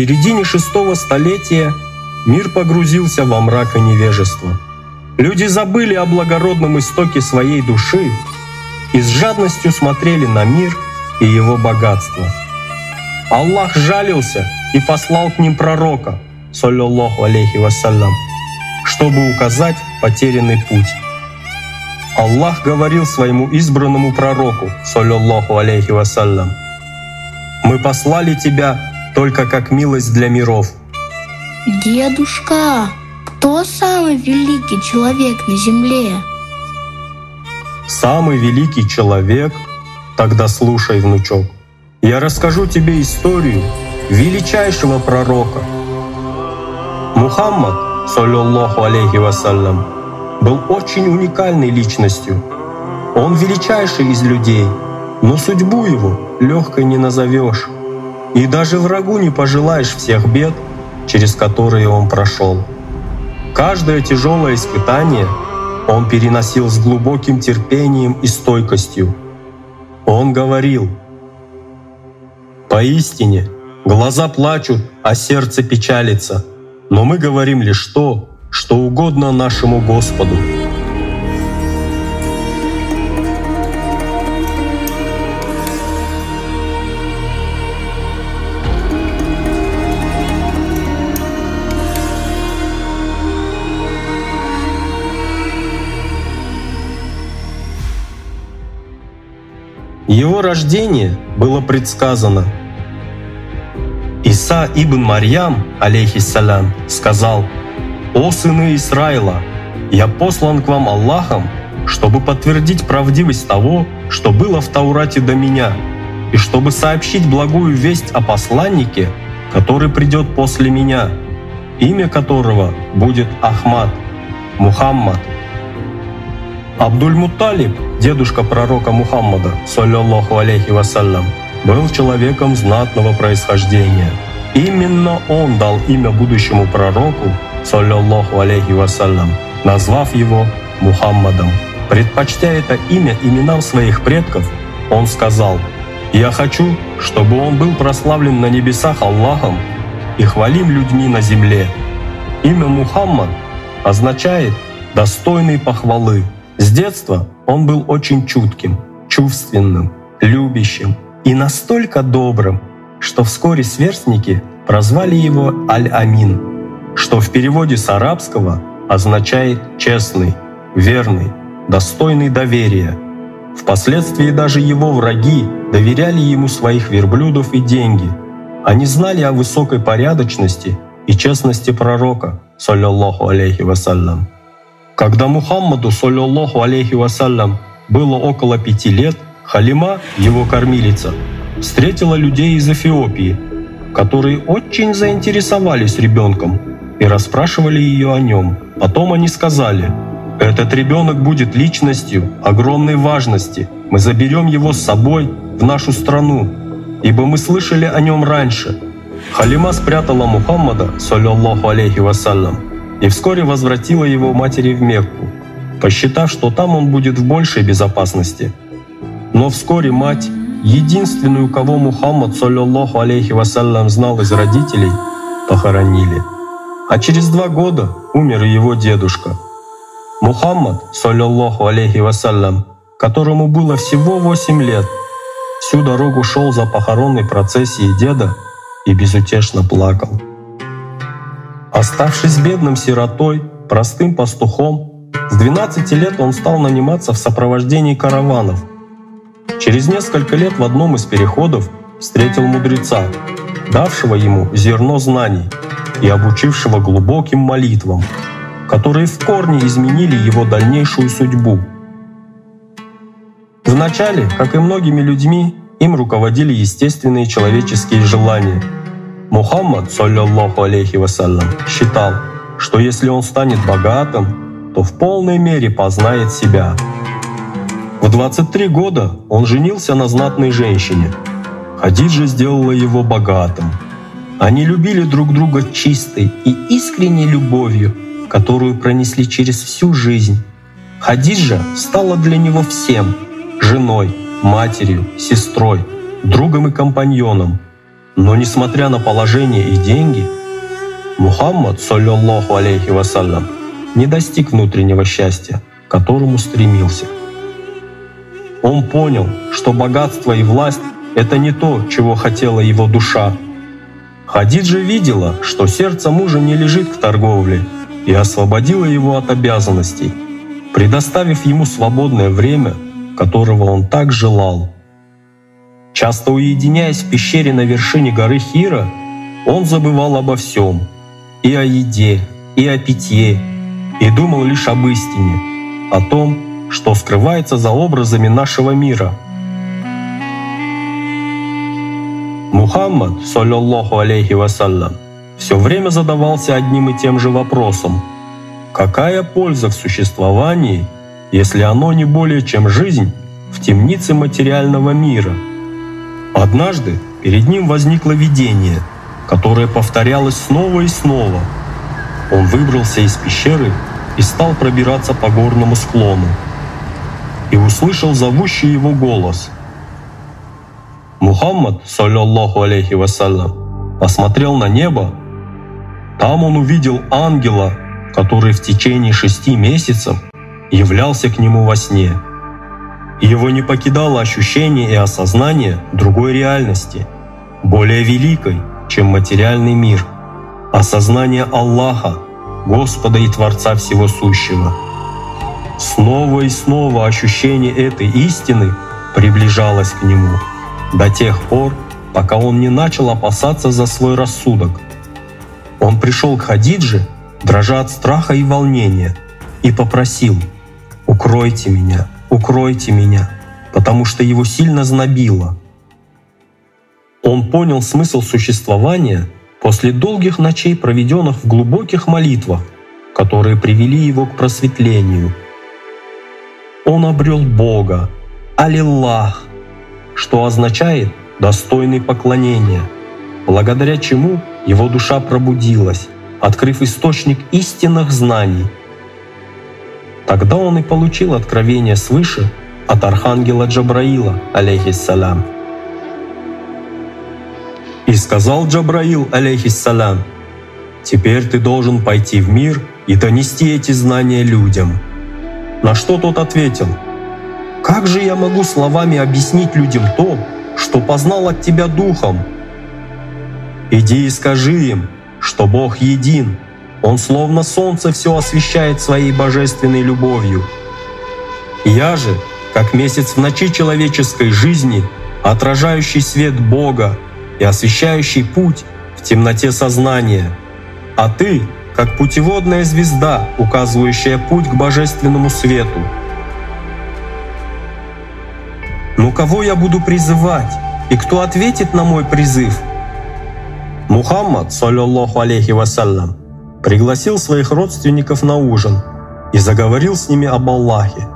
середине шестого столетия мир погрузился во мрак и невежество. Люди забыли о благородном истоке своей души и с жадностью смотрели на мир и его богатство. Аллах жалился и послал к ним пророка, саллиллаху алейхи вассалям, чтобы указать потерянный путь. Аллах говорил своему избранному пророку, саллиллаху алейхи вассалям, «Мы послали тебя только как милость для миров». Дедушка, кто самый великий человек на земле? Самый великий человек? Тогда слушай, внучок. Я расскажу тебе историю величайшего пророка. Мухаммад, саллиллаху алейхи вассалям, был очень уникальной личностью. Он величайший из людей, но судьбу его легкой не назовешь. И даже врагу не пожелаешь всех бед, через которые он прошел. Каждое тяжелое испытание он переносил с глубоким терпением и стойкостью. Он говорил, «Поистине, глаза плачут, а сердце печалится, но мы говорим лишь то, что угодно нашему Господу». Его рождение было предсказано. Иса ибн Марьям, алейхиссалям, сказал, «О сыны Израиля, я послан к вам Аллахом, чтобы подтвердить правдивость того, что было в Таурате до меня, и чтобы сообщить благую весть о посланнике, который придет после меня, имя которого будет Ахмад, Мухаммад. Абдуль-Муталиб, дедушка пророка Мухаммада, саллиллаху алейхи вассалям, был человеком знатного происхождения. Именно он дал имя будущему пророку, саллиллаху алейхи вассалям, назвав его Мухаммадом. Предпочтя это имя именам своих предков, он сказал, «Я хочу, чтобы он был прославлен на небесах Аллахом и хвалим людьми на земле». Имя Мухаммад означает «достойный похвалы», с детства он был очень чутким, чувственным, любящим и настолько добрым, что вскоре сверстники прозвали его Аль-Амин, что в переводе с арабского означает «честный», «верный», «достойный доверия». Впоследствии даже его враги доверяли ему своих верблюдов и деньги. Они знали о высокой порядочности и честности пророка, саллиллаху алейхи вассалям. Когда Мухаммаду, саллиллаху алейхи вассалям, было около пяти лет, Халима, его кормилица, встретила людей из Эфиопии, которые очень заинтересовались ребенком и расспрашивали ее о нем. Потом они сказали, «Этот ребенок будет личностью огромной важности. Мы заберем его с собой в нашу страну, ибо мы слышали о нем раньше». Халима спрятала Мухаммада, саллиллаху алейхи вассалям, и вскоре возвратила его матери в Мекку, посчитав, что там он будет в большей безопасности. Но вскоре мать, единственную, кого Мухаммад, саллиллаху алейхи вассалям, знал из родителей, похоронили. А через два года умер и его дедушка. Мухаммад, саллиллаху алейхи вассалям, которому было всего 8 лет, всю дорогу шел за похоронной процессией деда и безутешно плакал. Оставшись бедным сиротой, простым пастухом, с 12 лет он стал наниматься в сопровождении караванов. Через несколько лет в одном из переходов встретил мудреца, давшего ему зерно знаний и обучившего глубоким молитвам, которые в корне изменили его дальнейшую судьбу. Вначале, как и многими людьми, им руководили естественные человеческие желания – Мухаммад, саллиллаху алейхи вассалям, считал, что если он станет богатым, то в полной мере познает себя. В 23 года он женился на знатной женщине. Хадиджа сделала его богатым. Они любили друг друга чистой и искренней любовью, которую пронесли через всю жизнь. Хадиджа стала для него всем — женой, матерью, сестрой, другом и компаньоном — Но несмотря на положение и деньги, Мухаммад, саллиллаху алейхи вассалям, не достиг внутреннего счастья, к которому стремился. Он понял, что богатство и власть — это не то, чего хотела его душа. Хадиджа видела, что сердце мужа не лежит к торговле, и освободила его от обязанностей, предоставив ему свободное время, которого он так желал. Часто уединяясь в пещере на вершине горы Хира, он забывал обо всем — и о еде, и о питье, и думал лишь об истине, о том, что скрывается за образами нашего мира. Мухаммад, саллиллаху алейхи вассалям, все время задавался одним и тем же вопросом. Какая польза в существовании, если оно не более чем жизнь в темнице материального мира? Однажды перед ним возникло видение — которое повторялось снова и снова. Он выбрался из пещеры и стал пробираться по горному склону. И услышал зовущий его голос. Мухаммад, саллиллаху алейхи вассалям, посмотрел на небо. Там он увидел ангела, который в течение шести месяцев являлся к нему во сне. Его не покидало ощущение и осознание другой реальности, более великой, чем материальный мир, осознание Аллаха, Господа и Творца Всего Сущего. Снова и снова ощущение этой истины приближалось к нему до тех пор, пока он не начал опасаться за свой рассудок. Он пришел к Хадидже, дрожа от страха и волнения, и попросил «Укройте меня, укройте меня», потому что его сильно знобило – он понял смысл существования после долгих ночей, проведенных в глубоких молитвах, которые привели его к просветлению. Он обрел Бога, Аллах, что означает «достойный поклонения», благодаря чему его душа пробудилась, открыв источник истинных знаний. Тогда он и получил откровение свыше от архангела Джабраила, алейхиссалям. И сказал Джабраил, алейхиссалям, «Теперь ты должен пойти в мир и донести эти знания людям». На что тот ответил, «Как же я могу словами объяснить людям то, что познал от тебя духом?» «Иди и скажи им, что Бог един, Он словно солнце все освещает своей божественной любовью. Я же, как месяц в ночи человеческой жизни, отражающий свет Бога, и освещающий путь в темноте сознания, а ты — как путеводная звезда, указывающая путь к божественному свету. Но кого я буду призывать, и кто ответит на мой призыв? Мухаммад, саллиллаху алейхи вассалям, пригласил своих родственников на ужин и заговорил с ними об Аллахе.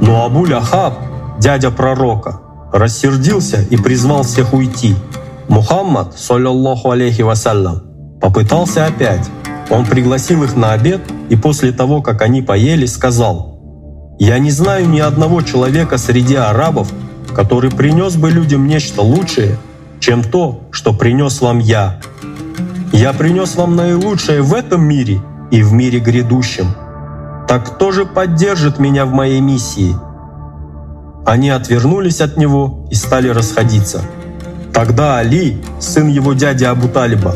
Но Абуль Ахаб, дядя пророка, рассердился и призвал всех уйти – Мухаммад, саллиллаху алейхи вассалям, попытался опять. Он пригласил их на обед и после того, как они поели, сказал, «Я не знаю ни одного человека среди арабов, который принес бы людям нечто лучшее, чем то, что принес вам я. Я принес вам наилучшее в этом мире и в мире грядущем. Так кто же поддержит меня в моей миссии?» Они отвернулись от него и стали расходиться. Тогда Али, сын его дяди Абу Талиба,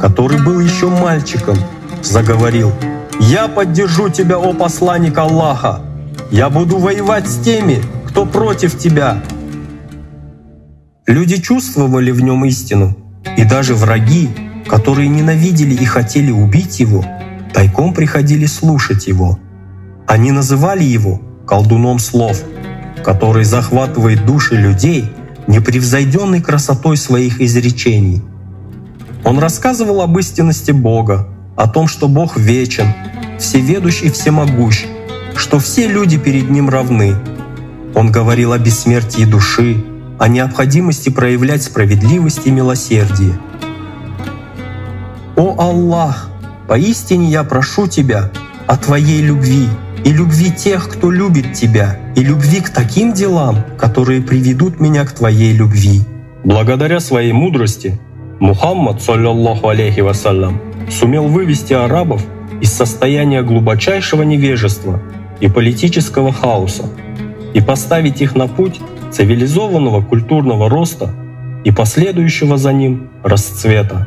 который был еще мальчиком, заговорил «Я поддержу тебя, о посланник Аллаха! Я буду воевать с теми, кто против тебя!» Люди чувствовали в нем истину, и даже враги, которые ненавидели и хотели убить его, тайком приходили слушать его. Они называли его колдуном слов, который захватывает души людей непревзойденной красотой своих изречений. Он рассказывал об истинности Бога, о том, что Бог вечен, всеведущ и всемогущ, что все люди перед Ним равны. Он говорил о бессмертии души, о необходимости проявлять справедливость и милосердие. «О Аллах, поистине я прошу Тебя о Твоей любви, и любви тех, кто любит Тебя, и любви к таким делам, которые приведут меня к Твоей любви. Благодаря своей мудрости Мухаммад, саллиллаху алейхи вассалям, сумел вывести арабов из состояния глубочайшего невежества и политического хаоса и поставить их на путь цивилизованного культурного роста и последующего за ним расцвета.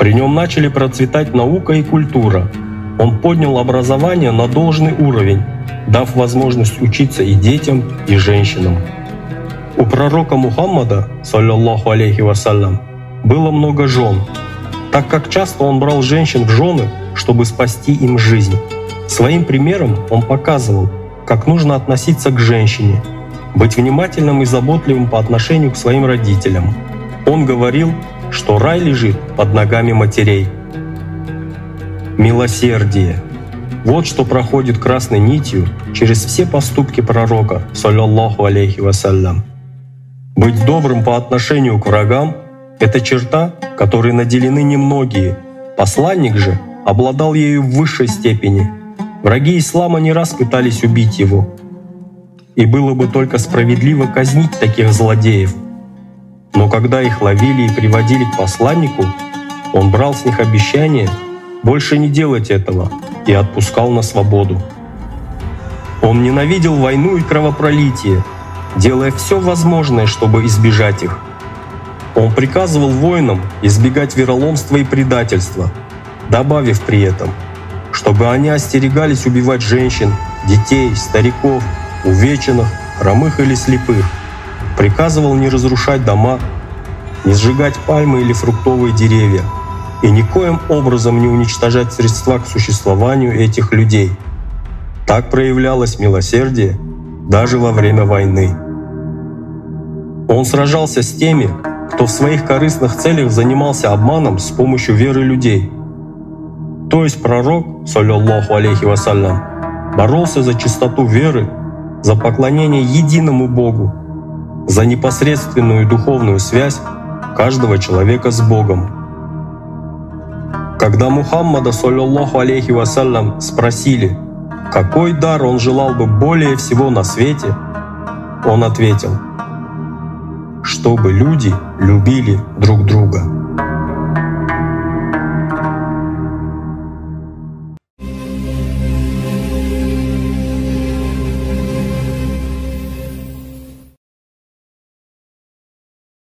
При нем начали процветать наука и культура. Он поднял образование на должный уровень, дав возможность учиться и детям, и женщинам. У пророка Мухаммада, саллиллаху алейхи вассалям, было много жен, так как часто он брал женщин в жены, чтобы спасти им жизнь. Своим примером он показывал, как нужно относиться к женщине, быть внимательным и заботливым по отношению к своим родителям. Он говорил, что рай лежит под ногами матерей. Милосердие. Вот что проходит красной нитью через все поступки пророка, саллаллаху алейхи вассалям. Быть добрым по отношению к врагам — это черта, которой наделены немногие. Посланник же обладал ею в высшей степени. Враги ислама не раз пытались убить его. И было бы только справедливо казнить таких злодеев — но когда их ловили и приводили к посланнику, он брал с них обещание больше не делать этого и отпускал на свободу. Он ненавидел войну и кровопролитие, делая все возможное, чтобы избежать их. Он приказывал воинам избегать вероломства и предательства, добавив при этом, чтобы они остерегались убивать женщин, детей, стариков, увеченных, хромых или слепых – приказывал не разрушать дома, не сжигать пальмы или фруктовые деревья и никоим образом не уничтожать средства к существованию этих людей. Так проявлялось милосердие даже во время войны. Он сражался с теми, кто в своих корыстных целях занимался обманом с помощью веры людей. То есть пророк, саллиллаху алейхи вассалям, боролся за чистоту веры, за поклонение единому Богу, за непосредственную духовную связь каждого человека с Богом. Когда Мухаммада, саллиллаху алейхи вассалям, спросили, какой дар он желал бы более всего на свете, он ответил, чтобы люди любили друг друга.